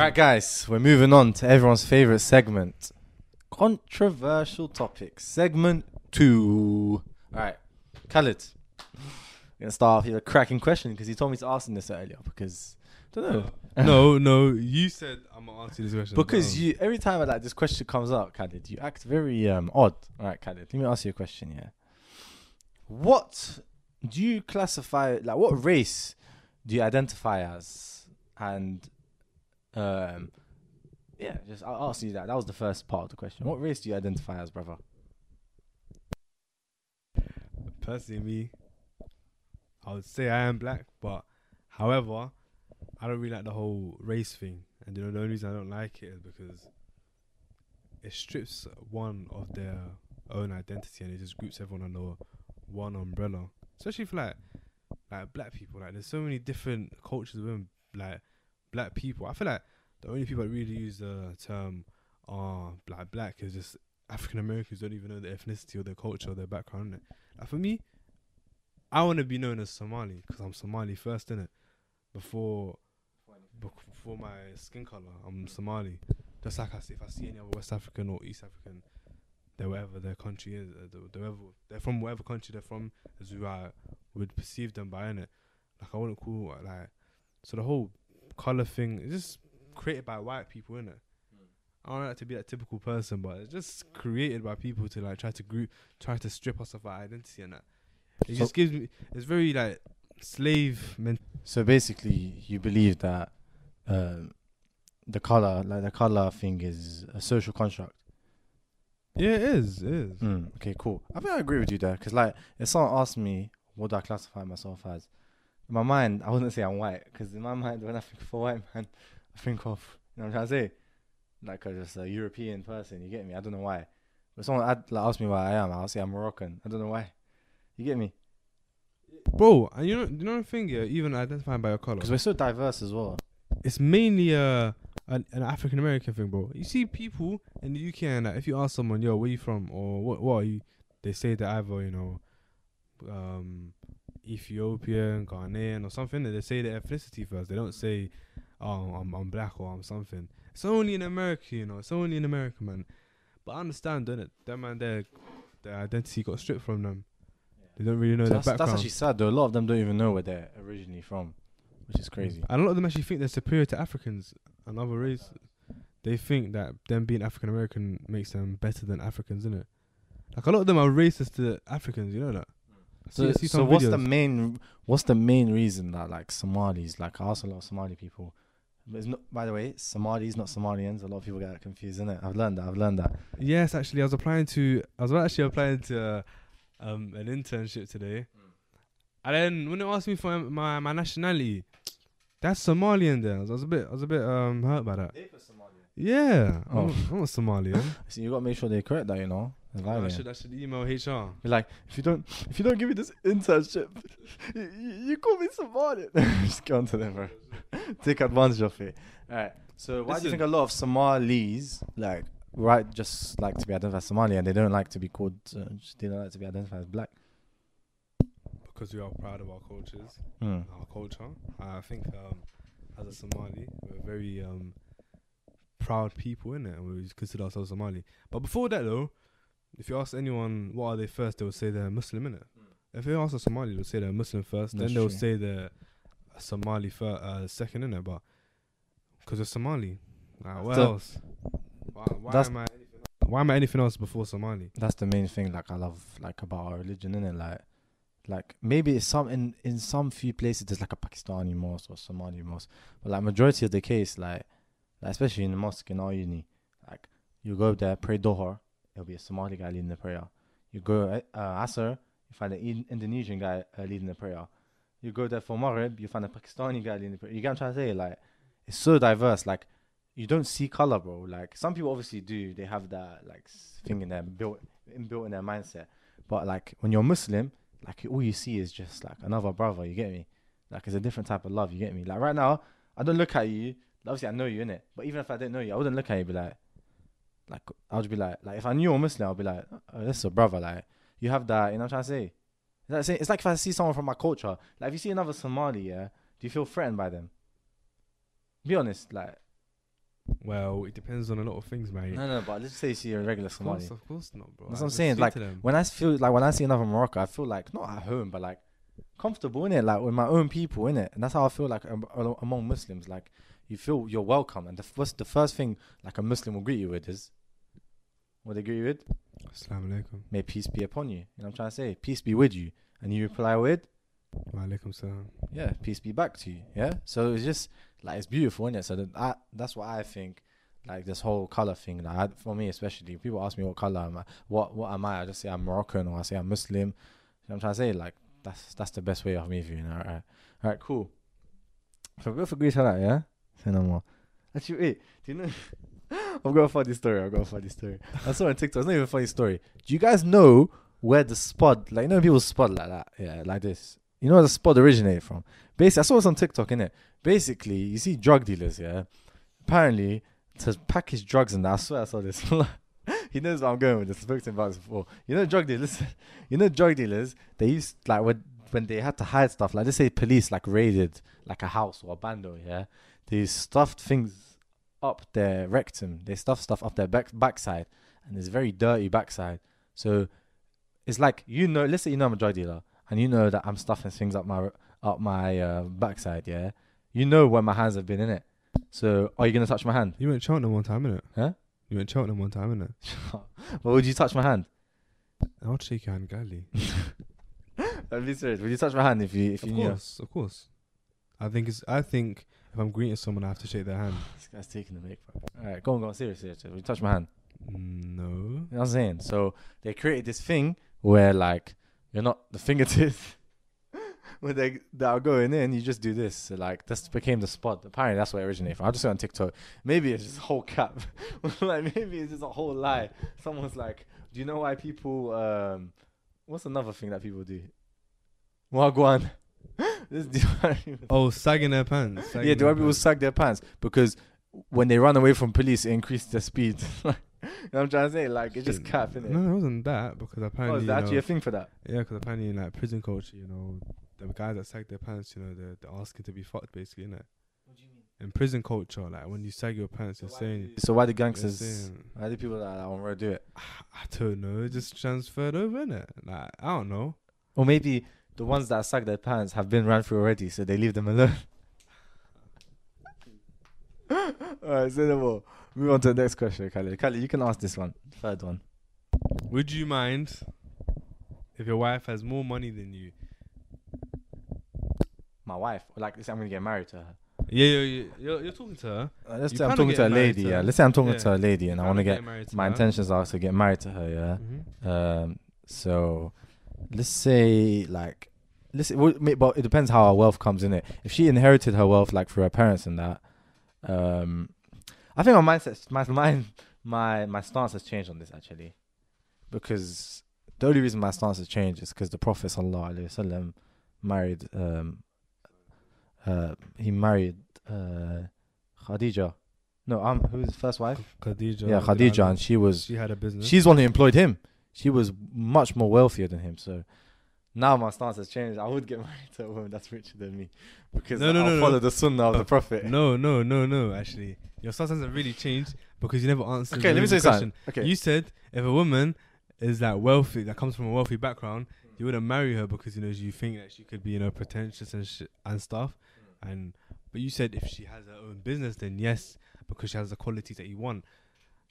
Right, guys, we're moving on to everyone's favorite segment controversial topics. Segment two. All right, Khalid, we're gonna start off with a cracking question because he told me to ask him this earlier because I don't know. no, no, you said I'm gonna answer this question. Because you every time like this question comes up, Khalid, you act very um odd. All right, Khalid, let me ask you a question here. What do you classify like what race do you identify as? And um yeah, just I'll ask you that. That was the first part of the question. What race do you identify as, brother? personally, me, I would say I am black, but however, I don't really like the whole race thing. And you know, the only reason I don't like it is because it strips one of their own identity and it just groups everyone under one umbrella. Especially for like like black people. Like there's so many different cultures within like black people. I feel like the only people that really use the term are black black is just African Americans don't even know their ethnicity or their culture or their background. Innit? Like for me, I want to be known as Somali because I'm Somali first, innit? Before, before my skin color, I'm Somali. Just like I see, if I see any other West African or East African, they're wherever their country is, uh, they're, they're, from whatever country they're from, is who I would perceive them by, innit? Like I wouldn't call like so the whole color thing is just created by white people, innit? I don't like to be that typical person, but it's just created by people to like try to group, try to strip us of our identity and that. It So- just gives me. It's very like slave men. So basically, you believe that um, the color, like the color thing, is a social construct. Yeah, it is. It is. Mm, okay, cool. I think I agree with you there because, like, if someone asked me what do I classify myself as, in my mind, I wouldn't say I'm white because in my mind, when I think of a white man, think of you know what I'm trying to say, like a, just a European person. You get me? I don't know why. But someone ad- like, ask me why I am, I'll say I'm Moroccan. I don't know why. You get me? Bro, and you know, you know the thing, yeah. Even identifying by your color, Because we're so diverse as well. it's mainly a an, an African American thing, bro. You see people in the UK, and like, if you ask someone, "Yo, where you from?" or "What, what are you?" They say they're either you know, um, Ethiopian, Ghanaian, or something. And they say their ethnicity first. They don't say, "Oh, I'm I'm black" or "I'm something." It's only in America, you know. It's only in America, man. But I understand, don't it? That man, their their identity got stripped from them. They don't really know So their that's, that's actually sad though. A lot of them don't even know where they're originally from, which is crazy. And a lot of them actually think they're superior to Africans and other race. They think that them being African American makes them better than Africans, innit? Like a lot of them are racist to Africans, you know that. I see- So, see so some what's the main what's the main reason that like Somalis like I ask a lot of Somali people but it's not by the way Somalis not Somalians a lot of people get confused isn't it I've learned that I've learned that Yes, actually, I was applying to. I was actually applying to uh, um, an internship today, and then when they asked me for my my nationality, that's Somalian. There, I was, I was a bit, I was a bit um hurt by that. Yeah, Oh. I'm, I'm a Somalian. so you got to make sure they correct that you know It's I should, I should email HR. Be like if you don't if you don't give me this internship you, you, you call me Somalian just go on to them bro take advantage of it alright so why do you think a lot of Somalis like right just like to be identified as Somali and they don't like to be called uh, just- they don't like to be identified as black Because we are proud of our cultures. Hmm. our culture. I think um, as a Somali, we're very um, proud people in it, and we consider ourselves Somali. But before that, though, if you ask anyone what are they first, they will say they're Muslim in it. If you ask a Somali, they'll say they're Muslim first. That's then they'll true. say they're Somali fir- uh, second in it. But because they're Somali, like, what So- else? Why, why am I? Anything? Why am I anything else before Somali? that's the main thing like I love like about our religion innit? like like maybe it's some in in some few places there's like a Pakistani mosque or Somali mosque but like majority of the case like, like especially in the mosque in our uni like you go there pray Dohar it'll be a Somali guy leading the prayer you go uh, Asr you find an Indonesian guy uh, leading the prayer you go there for Maghrib you find a Pakistani guy you get what I'm trying to say like it's so diverse like you don't see color, bro. Like some people obviously do. They have that like thing in their built inbuilt in their mindset. But like when you're Muslim, like all you see is just like another brother. You get me? Like it's a different type of love. You get me? Like right now, I don't look at you. Obviously, I know you in it. But even if I didn't know you, I wouldn't look at you. Be like, like I would be like, like if I knew you're Muslim, I'd be like, oh, this is a brother. Like you have that. You know what I'm trying to say? It's like, saying- it's like if I see someone from my culture. Like if you see another Somali, yeah, do you feel threatened by them? Be honest, like Well, it depends on a lot of things, mate. No, no, but let's say you see a regular of Somali. course, of course not, bro. That's what I'm saying, like. When I feel like when I see another Morocco, I feel like not at home, but like comfortable in it, like with my own people in it, and that's how I feel like am- among Muslims. Like you feel you're welcome, and the first the first thing like a Muslim will greet you with is what agree with. Assalamu alaikum. May peace be upon you. You know what I'm trying to say? Peace be with you, and you reply with Wa alaikum salam. yeah, peace be back to you. Yeah. So it's just like it's beautiful, isn't it? So that, I, that's what I think. Like this whole color thing. Like I, for me, especially, people ask me what color am I. What what am I? I just say I'm Moroccan or I say I'm Muslim. You know what I'm trying to say like that's that's the best way of me viewing. it. All right, all right, cool. So go for Greece that, yeah. Say no more. Actually, wait. Do you know? I've got a funny story. I've got a funny story. I saw it on TikTok. It's not even a funny story. Do you guys know where the spot, like, you know, people spot like that? Yeah, like this. You know where the spot originated from? Basically, I saw this on TikTok, innit? Basically, you see drug dealers, yeah? Apparently, to package drugs that, I swear I saw this. he knows where I'm going with this. I spoke to him about this before. You know, drug dealers, you know, drug dealers, they used, like, when, when they had to hide stuff, like, let's say police, like, raided, like, a house or a bando, yeah? They stuffed things up their rectum. They stuff stuff up their back backside, and it's very dirty backside. So it's like you know, let's say you know I'm a drug dealer, and you know that I'm stuffing things up my up my uh, backside. Yeah, you know where my hands have been in it. So are you gonna touch my hand? You went Cheltenham one time, innit? Huh? You went Cheltenham one time, innit? well, would you touch my hand? I'll shake your hand gladly. Be serious. Would you touch my hand if you if you of knew? course, of course. I think it's. I think if I'm greeting someone, I have to shake their hand. This guy's taking the mic. All right, go on, go on. Seriously, serious. serious. Touch my hand? Mm, No. You know what I'm saying? So they created this thing where like you're not the fingertips when they that are going in, you just do this. So like this became the spot. Apparently that's where it originated from. I just saw on TikTok. Maybe it's just a whole cap. like maybe it's just a whole lie. Someone's like, Do you know why people um what's another thing that people do? Wagwan. this do Oh, sagging their pants. sagging yeah, do their why people pants. sag their pants? Because when they run away from police, it increases their speed. you know what I'm trying to say? Like, it's just cap, innit? No, it wasn't that because Oh, apparently. is you there actually know, a thing for that? yeah, because apparently in like prison culture, you know, the guys that sag their pants, you know, they're, they're asking to be fucked, basically, innit? What do you mean? In prison culture, like when you sag your pants, you're saying. So why the gangsters? saying- Why do people that on road do it? I don't know. It just transferred over, innit? Like I don't know. Or maybe the ones that sag their pants have been ran through already, so they leave them alone. Alright, say no more. Move on to the next question, Kali. Kali, you can ask this one. Third one. Would you mind if your wife has more money than you? My wife. Like, let's say I'm gonna get married to her. Yeah, yeah, yeah. You're, you're talking to her. Uh, let's You say I'm talking to a lady. to Yeah. Let's say I'm talking Yeah. to a lady, and I want to get. married to My her. intentions are to get married to her. Yeah. Mhm. Um, so let's say like let's say, well, may- but it depends how her wealth comes in it. If she inherited her wealth like through her parents and that, um, I think my mindset, my mind, my my stance has changed on this actually, because the only reason my stance has changed is because the Prophet sallallahu alaihi wasallam married um, uh, he married uh, Khadija. No, um, who's his first wife? Khadija. Yeah, Khadija, and she was She had a business. She's the one who employed him. She was much more wealthier than him. So now my stance has changed. I would get married to a woman that's richer than me because No, no, I'll no, follow no. the sunnah of the prophet. no, no, no, no. Actually, your stance hasn't really changed because you never answered. okay, let me say something. Okay, You said if a woman is like wealthy, that comes from a wealthy background, you wouldn't marry her because you know you think that she could be you know pretentious and sh- and stuff. And but you said if she has her own business, then yes, because she has the qualities that you want.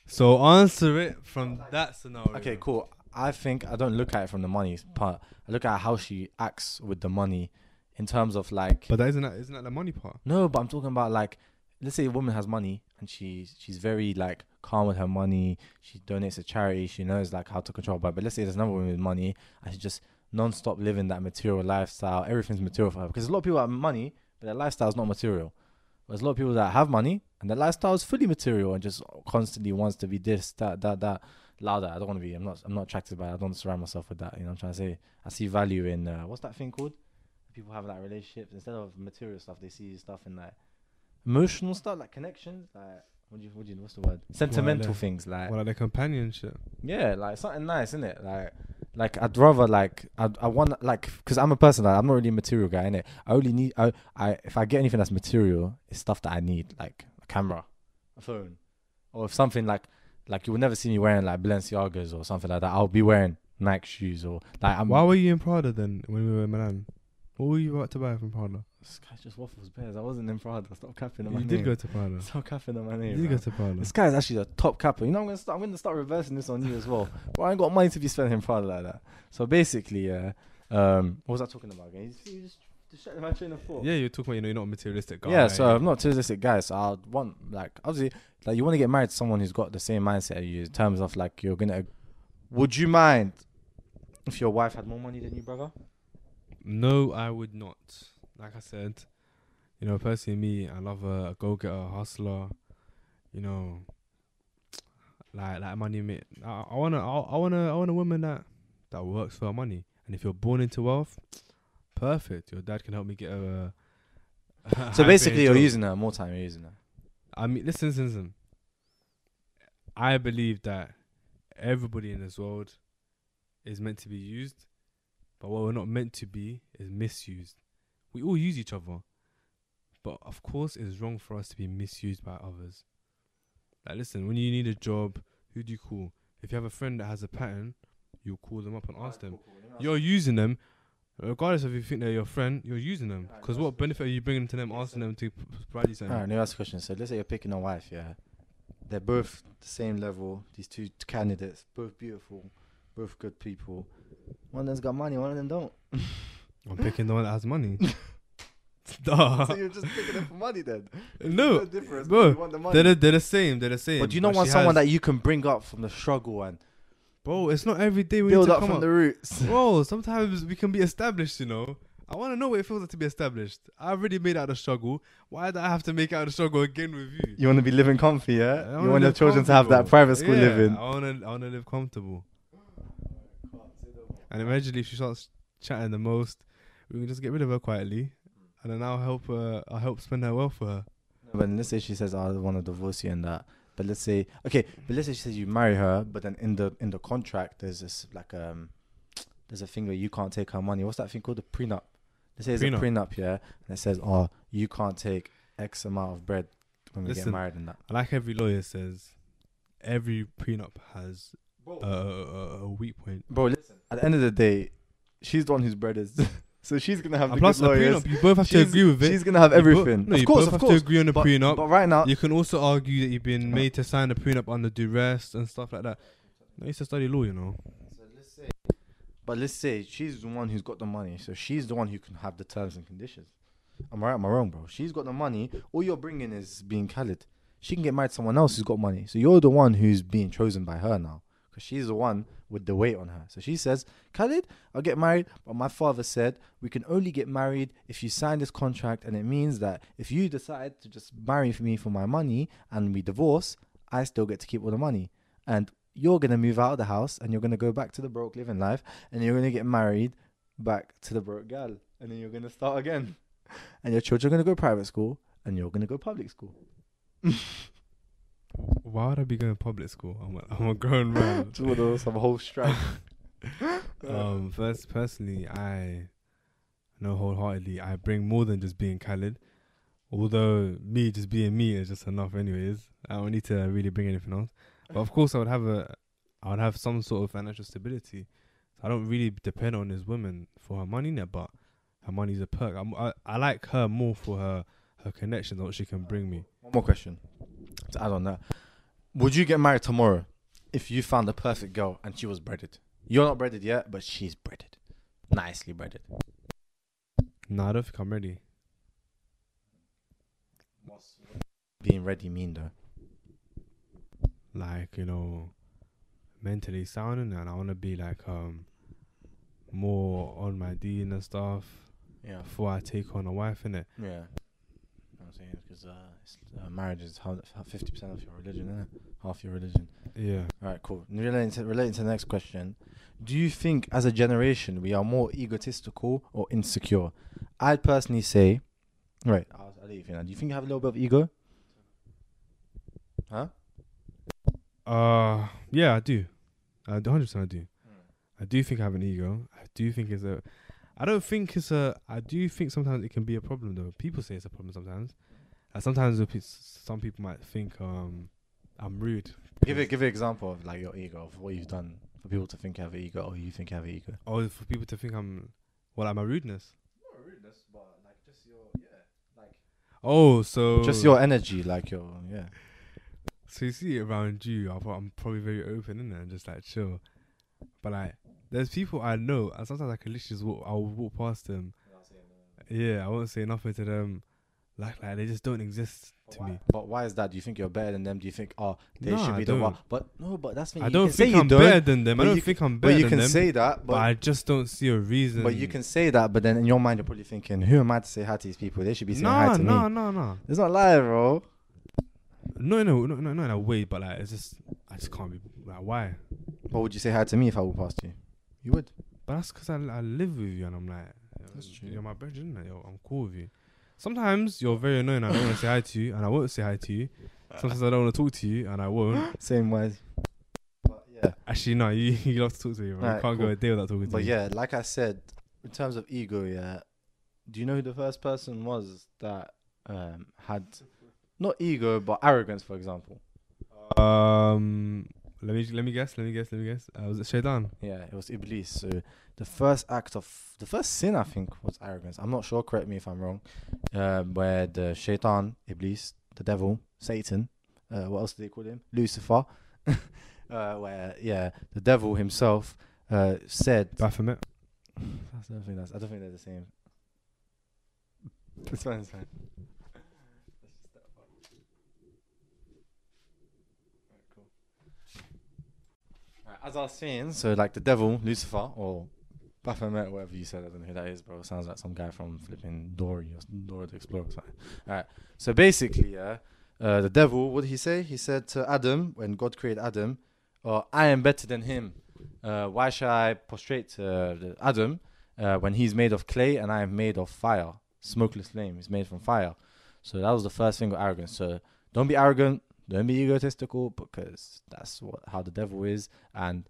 So answer it from that scenario. okay, cool. I think I don't look at it from the money part. I look at how she acts with the money, in terms of like. But that isn't that isn't that the money part? no, but I'm talking about like, let's say a woman has money and she she's very like calm with her money. She donates to charity. She knows like how to control. But but let's say there's another woman with money and she just non-stop living that material lifestyle. Everything's material for her because a lot of people have money, but their lifestyle is not material. There's a lot of people that have money and their lifestyle is fully material and just constantly wants to be this, that, that, that, louder. I don't want to be. I'm not. I'm not attracted by. It. I don't want to surround myself with that. You know, what I'm trying to say. I see value in uh, what's that thing called? People have like relationships instead of material stuff. They see stuff in like emotional stuff, like connections. Like what do you? What do you? What's the word? Sentimental things. Like what like the companionship. yeah, like something nice, isn't it? Like, like I'd rather like I I want like because I'm a person like I'm not really a material guy, innit? I only need I I if I get anything that's material, it's stuff that I need, like a camera. a phone, or if something like like you would never see me wearing like Balenciagas or something like that. I'll be wearing Nike shoes or like I'm. Why were you in Prada then when we were in Milan? What were you about to buy from Prada? This guy just waffles bears. I wasn't in Prada. Stop capping on You my did go to Prada. Stop capping on my You did bro. go to Prada. This guy is actually a top capper. You know, I'm gonna start. I'm gonna start reversing this on you as well. But I ain't got money to be spending in Prada like that. So basically, yeah. Um, what was I talking about? Again? You, you just distracted my train of thought. Yeah, you're talking about you know you're not a materialistic guy. Yeah, so I'm not a materialistic guy. So I want like obviously like you want to get married to someone who's got the same mindset as you in terms of like you're gonna. Would you mind if your wife had more money than you, brother? No, I would not. Like I said, you know, personally, me, I love a, a go-getter, hustler. You know, like like money. ma- I, I wanna, I, I wanna, I want a woman that that works for her money. And if you're born into wealth, perfect. Your dad can help me get a. a So basically, you're job. using her more time. You're using her. I mean, listen, listen, listen. I believe that everybody in this world is meant to be used, but what we're not meant to be is misused. We all use each other, but of course, it's wrong for us to be misused by others. Like, listen, when you need a job, who do you call? If you have a friend that has a pattern, you'll call them up and ask them. You're using them, regardless of if you think they're your friend. You're using them because that's what benefit are you bringing to them? Asking them to p- provide you something. All right, let me ask a question. So let's say you're picking a wife, yeah. They're both the same level. These two candidates, both beautiful, both good people. One of them's got money, one of them don't. I'm picking the one that has money. Duh. so you're just picking them for money then? No, difference. bro, You want the money. They're the, they're the same. They're the same. but you do you not want someone has- that you can bring up from the struggle and Bro, it's not every day we build need to up come from up. the roots? Bro, sometimes we can be established. You know. I want to know what it feels like to be established. I already made out the struggle. Why do I have to make out the struggle again with you? You want to be living comfy, yeah? You wanna want your children to have that private school Yeah, living. I want to. I want to live comfortable. And eventually, if she starts chatting the most, we can just get rid of her quietly, and then I'll help. Uh, I'll help spend her wealth for her. But let's say she says, "I want to divorce you," and that. But let's say, okay, but let's say she says you marry her, but then in the in the contract there's this like um, there's a thing where you can't take her money. What's that thing called? The prenup. Let's say it's Prenup. a prenup, yeah, and it says, "Oh, you can't take X amount of bread when we get married," and that. Like every lawyer says, every prenup has a, a, a weak point. Bro, listen. At the end of the day, she's the one whose bread is, so she's gonna have And the plus, good a lawyers. prenup, you both have to agree with it. She's gonna have You bo- everything. no, of you course, both of have course. to agree on a but, prenup. but right now, you can also argue that you've been made to sign a prenup under duress and stuff like that. I used to study law, you know. So let's say, but let's say she's the one who's got the money, so she's the one who can have the terms and conditions. Am I right? Am I wrong, bro? She's got the money. All you're bringing is being Khalid. She can get married to someone else who's got money. So you're the one who's being chosen by her now, because she's the one with the weight on her. So she says, Khalid, I'll get married, but my father said we can only get married if you sign this contract, and it means that if you decide to just marry me for my money and we divorce, I still get to keep all the money. And you're gonna move out of the house and you're gonna go back to the broke living life and you're gonna get married back to the broke gal and then you're gonna start again. And your children are gonna go private school and you're gonna go public school. Why would I be going to public school? I'm a, I'm a grown man. Two of those, have a whole strike. um, first, personally, I know wholeheartedly I bring more than just being Khalid. Although me just being me is just enough, anyways. I don't need to really bring anything else. But of course, I would have a, I would have some sort of financial stability. I don't really depend on this woman for her money, now, but her money's a perk. I'm, I I like her more for her her connections what she can bring me. One more question to add on that. Would you get married tomorrow if you found the perfect girl and she was breaded? You're not breaded yet, but she's breaded. Nicely breaded. No, I don't think I'm ready. Being ready mean though. like you know mentally sound and I want to be like um more on my dean and stuff Yeah. before I take on a wife in it. Yeah. What I'm saying? Because uh, uh, marriage is how- 50% of your religion, isn't it? Half your religion. Yeah. All right, cool. Relating to, relating to the next question, do you think as a generation we are more egotistical or insecure? I'd personally say, right, I'll, I'll leave you now. Do you think you have a little bit of ego? Huh? Uh yeah, I do. I do 100% I do. I do think I have an ego. I do think it's a I don't think it's a I do think sometimes it can be a problem though. People say it's a problem sometimes. And sometimes some people might think um I'm rude. Give it, give an example of like your ego of what you've done for people to think you have an ego or you think you have an ego. Or for people to think I'm well, like my rudeness. Not rudeness, but like just your yeah, like Oh, so just your energy, like your yeah. So you see it around you, I'm, I'm probably very open in there and just like chill. But like, there's people I know, and sometimes I can literally just walk. I'll walk past them. Yeah, I won't say nothing to them. Like, like they just don't exist to why, me. But why is that? Do you think you're better than them? Do you think oh they No, should be the one? But no, but that's thing. I you don't think I'm don't, better than them. I don't think I'm better. Than them. But you can them. say that. but But I just don't see a reason. but you can say that. But then in your mind, you're probably thinking, who am I to say hi to these people? They should be saying no, hi to me. no, me. no, no, It's not live, bro. no, no, no, no, not in a way. But like, it's just I just can't be. Like, why? What would you say hi to me if I walked past you? You would. But that's because I, I live with you and I'm like, That's true. you're my brother, isn't it? Yo, I'm cool with you. Sometimes you're very annoying. I don't want to say hi to you, and I won't say hi to you. Sometimes I don't want to talk to you, and I won't. Same way. But yeah. Actually, no, you you love to talk to me. Bro. Alright, you can't cool. go a day without talking But to me. But yeah, like I said, in terms of ego, yeah. Do you know who the first person was that um had not ego but arrogance, for example? Um, let me let me guess. Let me guess. Let me guess. Uh, was it Shaitan? Yeah, it was Iblis. So the first act of the first sin, I think, was arrogance. I'm not sure. Correct me if I'm wrong. Um, where the Shaitan, Iblis, the devil, Satan. Uh, what else do they call him? Lucifer. uh, where yeah, the devil himself uh said. Baphomet. I don't think that's. I don't think they're the same. This one's fine. As I was saying, so like the devil, Lucifer, or Baphomet, whatever you said, I don't know who that is, bro. Sounds like some guy from flipping Dory or Dora the Explorer or something. Alright, so basically, yeah, uh, the devil, what did he say? He said to Adam, when God created Adam, oh, I am better than him. Uh, why should I prostrate to the Adam uh, when he's made of clay and I am made of fire? Smokeless flame is made from fire. So that was the first thing with arrogance. So don't be arrogant, don't be egotistical because that's what how the devil is, and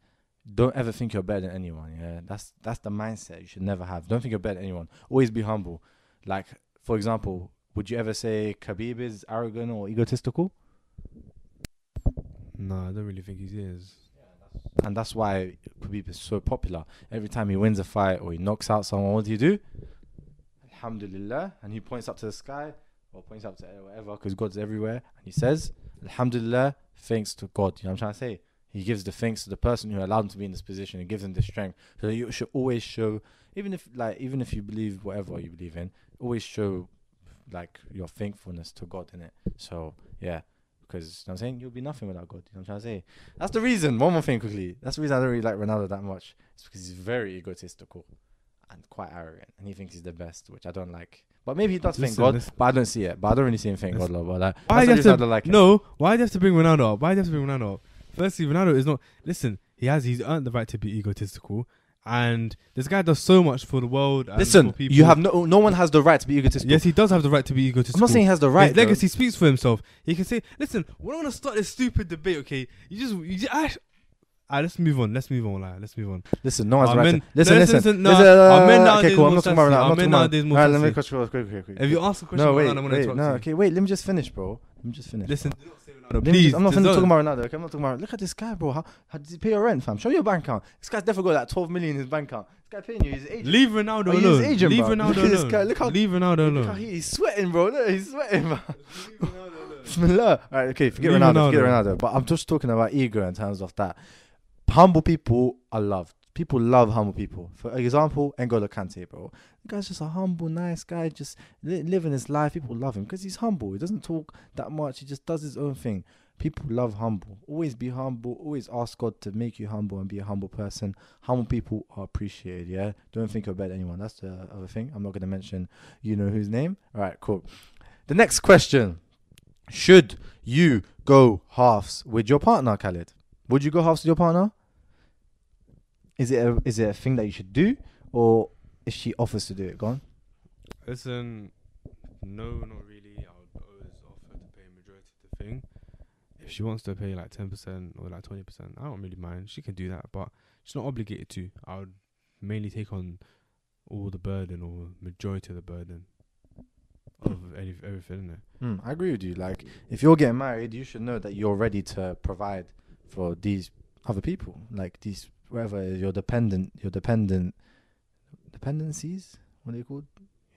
don't ever think you're better than anyone. Yeah, that's that's the mindset you should never have. Don't think you're better than anyone. Always be humble. Like for example, would you ever say Khabib is arrogant or egotistical? No, I don't really think he is. and that's why Khabib is so popular. Every time he wins a fight or he knocks out someone, what do you do? Alhamdulillah, and he points up to the sky or points up to whatever, because God's everywhere, and he says, Alhamdulillah, thanks to God. You know what I'm trying to say? He gives the thanks to the person who allowed him to be in this position. He gives him the strength. So you should always show, even if like, even if you believe whatever you believe in, always show like your thankfulness to God in it. So yeah, because you know what I'm saying you'll be nothing without God. You know what I'm trying to say? That's the reason. One more thing quickly. That's the reason I don't really like Ronaldo that much. It's because he's very egotistical and quite arrogant, and he thinks he's the best, which I don't like. But maybe he does thank Listen, God, listen. but I don't see it. But I don't really see him thank God, love. But like, Why do you have to? like him. no, why do you have to bring Ronaldo up? Why do you have to bring Ronaldo up? Firstly, Ronaldo is not. Listen, he has. He's earned the right to be egotistical, and this guy does so much for the world. And Listen, for people. you have no no one has the right to be egotistical. Yes, he does have the right to be egotistical. I'm not saying he has the right. His legacy speaks for himself. He can say, "Listen, we're not gonna start this stupid debate, okay? You just, you just, ah, ah, let's move on. Let's move on. Like, let's move on. Listen, no one's right. men- listen, no, listen, listen, no, listen, our men uh, nowadays okay, cool. I'm not talking about that. I'm not talking about. nowadays more Alright, let me sassy. quick, quick, quick, quick, quick. If you ask a question, No, wait, Ronaldo, I'm gonna wait, no, okay, wait. Let me just finish, bro. Let me just finish. Listen, Let please. I'm not just finna about Ronaldo. Okay, I'm not talking about. Look at this guy, bro. How, how did he pay your rent, fam? Show me your bank account. This guy's definitely got like 12 million in his bank account. This guy paying you. He's agent. Leave Ronaldo Oh, he's alone. agent, Leave bro. Ronaldo Look this alone. guy, look how- Leave Ronaldo Look how alone. he, he's sweating, bro. Look, he's sweating, bro. Bismillah. All right, okay, forget Leave Ronaldo, forget Ronaldo. Ronaldo. But I'm just talking about ego in terms of that. Humble people are loved. People love humble people. For example, N'Golo Kante, bro. The guy's just a humble, nice guy, just li- living his life. People love him because he's humble. He doesn't talk that much. He just does his own thing. People love humble. Always be humble. Always ask God to make you humble and be a humble person. Humble people are appreciated. Yeah. Don't think you're better than anyone. That's the other thing. I'm not gonna mention. You know whose name? All right. Cool. The next question: Should you go halves with your partner, Khalid? Would you go halves with your partner? Is it a, is it a thing that you should do, or if she offers to do it, go on. Listen, no, not really. I would always offer to pay majority of the thing. If she wants to pay like ten percent or like twenty percent, I don't really mind. She can do that, but she's not obligated to. I would mainly take on all the burden or majority of the burden of of any, everything, isn't it? Mm, I agree with you. Like, if you're getting married, you should know that you're ready to provide for these other people. Like these, whatever your dependent, your dependent dependencies. What are they called?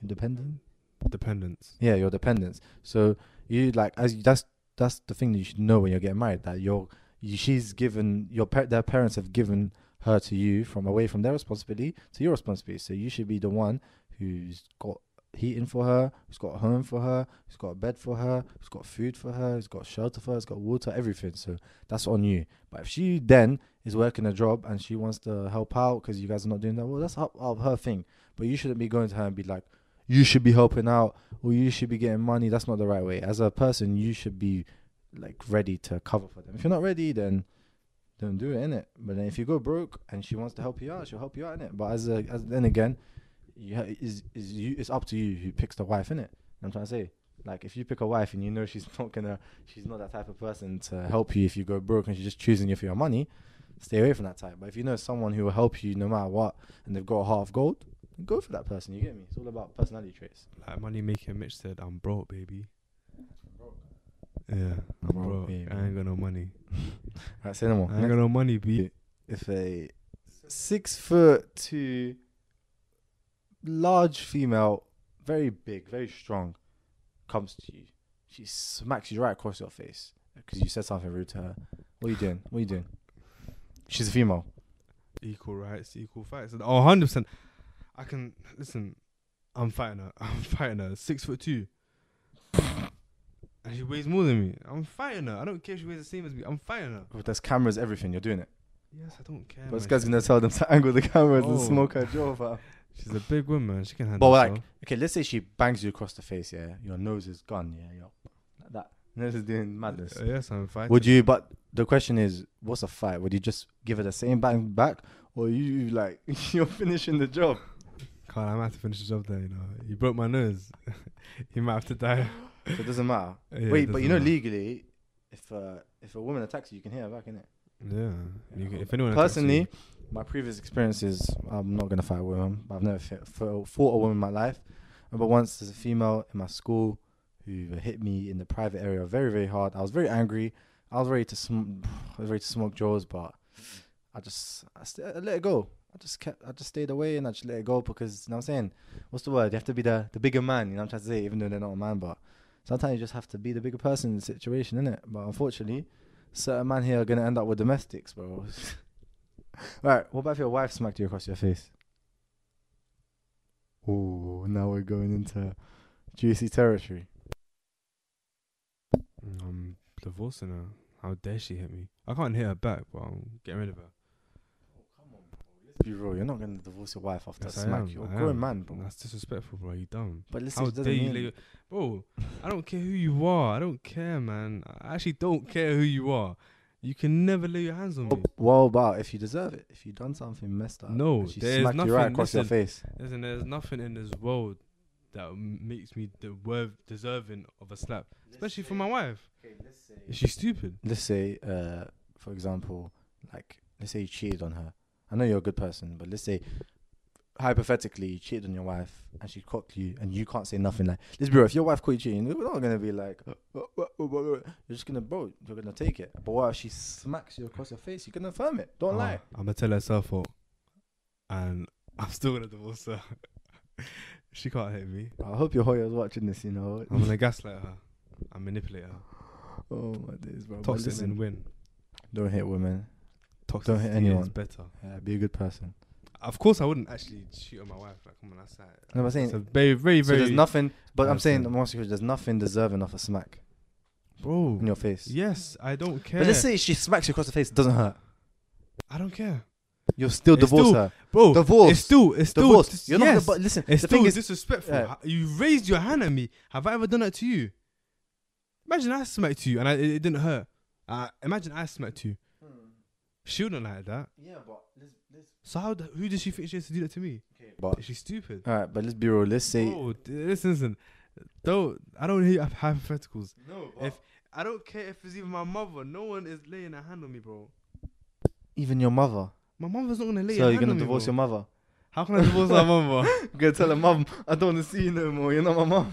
Your dependent. Dependence. Yeah, your dependents. So you like as you- that's that's the thing that you should know when you're getting married. That you're you, she's given your par- their parents have given her to you from away from their responsibility to your responsibility. So you should be the one who's got heating for her, who's got a home for her, who's got a bed for her, who's got food for her, who's got shelter for her, who's got water, everything. So that's on you. But if she then is working a job and she wants to help out because you guys are not doing that, well, that's out of her thing. But you shouldn't be going to her and be like, you should be helping out or you should be getting money. That's not the right way. As a person, you should be like ready to cover for them. If you're not ready, then don't do it, innit? But then if you go broke and she wants to help you out, she'll help you out, innit? But as a, as then again, you ha- is is you it's up to you who picks the wife, innit? You know what I'm trying to say. Like if you pick a wife and you know she's not gonna, she's not that type of person to help you if you go broke and she's just choosing you for your money, stay away from that type. But if you know someone who will help you no matter what and they've got a heart of gold, go for that person. You get me? It's all about personality traits. Like money making Mitch said, I'm broke, baby. Yeah, I'm Broke, broke. baby. I ain't got no money. Right, say no more. I ain't got no money, B. if a six foot two large female, very big, very strong, comes to you, she smacks you right across your face because you said something rude to her. What are you doing? What are you doing? She's a female. Equal rights, equal fights. Oh, 100 percent. I can listen. I'm fighting her. I'm fighting her. Six foot two. And she weighs more than me. I'm fighting her. I don't care if she weighs the same as me. I'm fighting her. But there's cameras, everything. You're doing it. Yes, I don't care. But this guy's gonna tell them to angle the cameras and Oh. smoke her jaw. She's a big woman. She can handle. But like, herself. okay, let's say she bangs you across the face. Yeah, your nose is gone. Yeah, yo, like that. Nose is doing madness. Uh, yes, I'm fighting. Would you? But the question is, what's a fight? Would you just give her the same bang back, or you like you're finishing the job? Carl, I might have to finish the job there. You know, you broke my nose. you might have to die. So it doesn't matter. Yeah, it Wait, but you know matter. legally, if uh, if a woman attacks you, you can hit her back, innit? Yeah. You can, if anyone Personally, my previous experiences, I'm not gonna fight a woman. But I've never fit, fought a woman in my life. But once there's a female in my school who hit me in the private area very very hard. I was very angry. I was ready to sm- I was ready to smoke jaws, but I just I, st- I let it go. I just kept I just stayed away and I just let it go because you know what I'm saying. What's the word? You have to be the the bigger man. You know what I'm trying to say, even though they're not a man, but sometimes you just have to be the bigger person in the situation, innit? But unfortunately, certain man here are gonna end up with domestics, bro. right, what about if your wife smacked you across your face? Oh, now we're going into juicy territory. I'm divorcing her. How dare she hit me? I can't hit her back, but I'm getting rid of her. Come on, let's be real, you're not gonna divorce your wife after Yes, a I smack. am, You're a I grown am. man, bro. That's disrespectful, bro. You dumb. But listen, How it doesn't dare you, mean- your- bro? I don't care who you are. I don't care, man. I actually don't care who you are. You can never lay your hands on me. What about if you deserve it? If you've done something messed up, No, and she there's smacked you right nothing- across your listen. face. Listen, there's nothing in this world that makes me the worth deserving of a slap, especially from my wife. Is she stupid? let's say, uh, for example, like let's say you cheated on her. I know you're a good person, but let's say hypothetically you cheated on your wife and she caught you and you can't say nothing like this, bro. If your wife caught you cheating, you're not gonna be like, "Uh, uh, uh, uh, uh, uh." you're just gonna, bro, you're gonna take it. But what if she smacks you across your face? You can affirm it. Don't lie. I'm gonna tell her self and I'm still gonna divorce her. she can't hit me. I hope your Hoya's watching this. You know. I'm gonna gaslight her. I manipulate her. oh my days, bro. Toxic men win. don't hit women. Don't hit anyone. better. Yeah, be a good person. Of course, I wouldn't actually shoot on my wife. Like, come on, that's that. No, I'm saying- a very, very, So very. there's nothing. But I'm saying. I'm asking you, there's nothing deserving of a smack bro. in your face. Yes, I don't care. But let's say she smacks you across the face, it doesn't hurt. I don't care, You'll still It's divorce still- her. bro. Divorce. It's still, it's still. Divorce. dis- You're not yes. but listen, It's the still thing is, disrespectful. Yeah. You raised your hand at me. Have I ever done that to you? Imagine I smacked you and I, it, it didn't hurt. Uh, imagine I smacked you. She wouldn't like that. yeah, but let's, let's, So how? The, who does she think she has to do that to me? Okay, but she's stupid? all right, but let's be real. Let's say Bro, d- listen, listen. Don't. I don't hate hyp- hypotheticals. no. If I don't care if it's even my mother, no one is laying a hand on me, bro. even your mother, My mother's not gonna lay. so a you're hand gonna on me, divorce bro. your mother. How can I divorce my mother? You're gonna tell her mom, I don't want to see you no more. You're not my mom.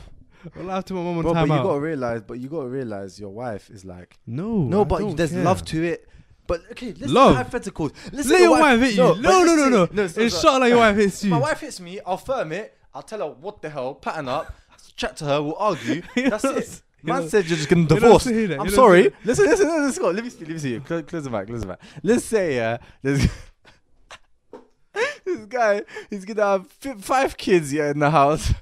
Well, I have to my mum on Bro, but time you out. gotta realize, but you gotta realize your wife is like no, no, I but don't there's care. love to it. But okay, let's Love? hypotheticals. Let's Let your wife hit you. No, no, no, no. no so- It's shot like your wife hits you. My wife hits me. I'll firm it. I'll tell her what the hell, pattern up, chat to her. We'll argue. That's it. Man know- said you're just getting divorced. Eh? I'm you sorry. Listen, listen, listen, go. Let me see. Let me see. Close, close the mic. Close the mic. Let's say, yeah, there's this guy. He's gonna have fi- five kids yeah in the house.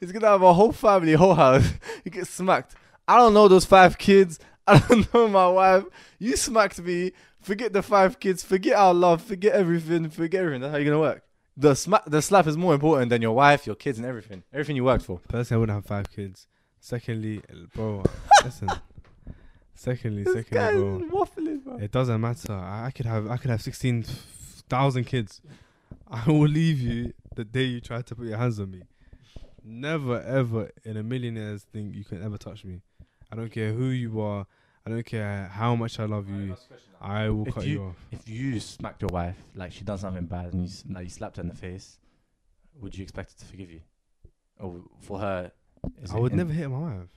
He's gonna have a whole family, whole house. He gets smacked. I don't know those five kids. I don't know my wife. You smacked me. Forget the five kids. Forget our love. Forget everything. Forget everything. That's how you're gonna work. The smack, the slap is more important than your wife, your kids, and everything. Everything you worked for. Personally, I wouldn't have five kids. Secondly, bro, listen. Secondly, This secondly, bro, waffling, bro. it doesn't matter. I, I could have, I could have sixteen thousand kids. I will leave you the day you try to put your hands on me. Never, ever in a millionaire's thing you can ever touch me. I don't care who you are. I don't care how much I love you. I will If cut you- you off. If you smacked your wife, like she done something bad, and you s- like you slapped her in the face, would you expect her to forgive you? Or for her, is I it would in- never hit my wife.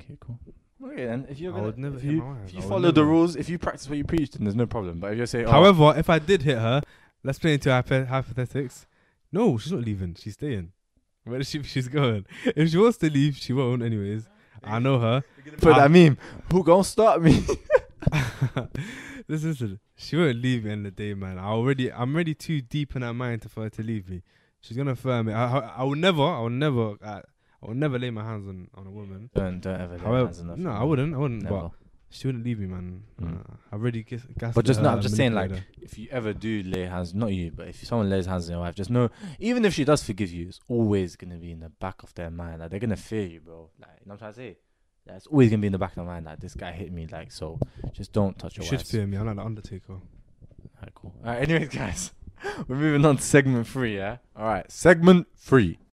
Okay, cool. Okay, then if you're I gonna, would never if hit you, my wife. if you I would follow the never. rules, if you practice what you preach, then there's no problem. But if you say, oh, However, if I did hit her, let's play into hypo- hypothetics. No, she's not leaving. She's staying. Where is she? She's going. If she wants to leave, she won't. Anyways, I know her. put I- that meme, who gonna stop me? listen, listen. She won't leave me in the day, man. I already, I'm already too deep in her mind for her to leave me. She's gonna firm it. I, I, I will never, I will never, uh, I, I will never lay my hands on, on a woman. don't don't ever. lay However, hands on her no, I wouldn't, I wouldn't. Never. But she wouldn't leave me, man. Mm. Uh, I already guess, But just no, I'm just saying, like, if you ever do lay hands, not you, but if someone lays hands on your wife, just know, even if she does forgive you, it's always gonna be in the back of their mind. Like they're gonna fear you, bro. Like you know what I'm trying to say. Yeah, it's always gonna be in the back of their mind. Like this guy hit me. Like so, just don't touch you your should fear me. I'm like the Undertaker. Alright, cool. Alright, anyways, guys, we're moving on to segment three. Yeah. All right, segment three.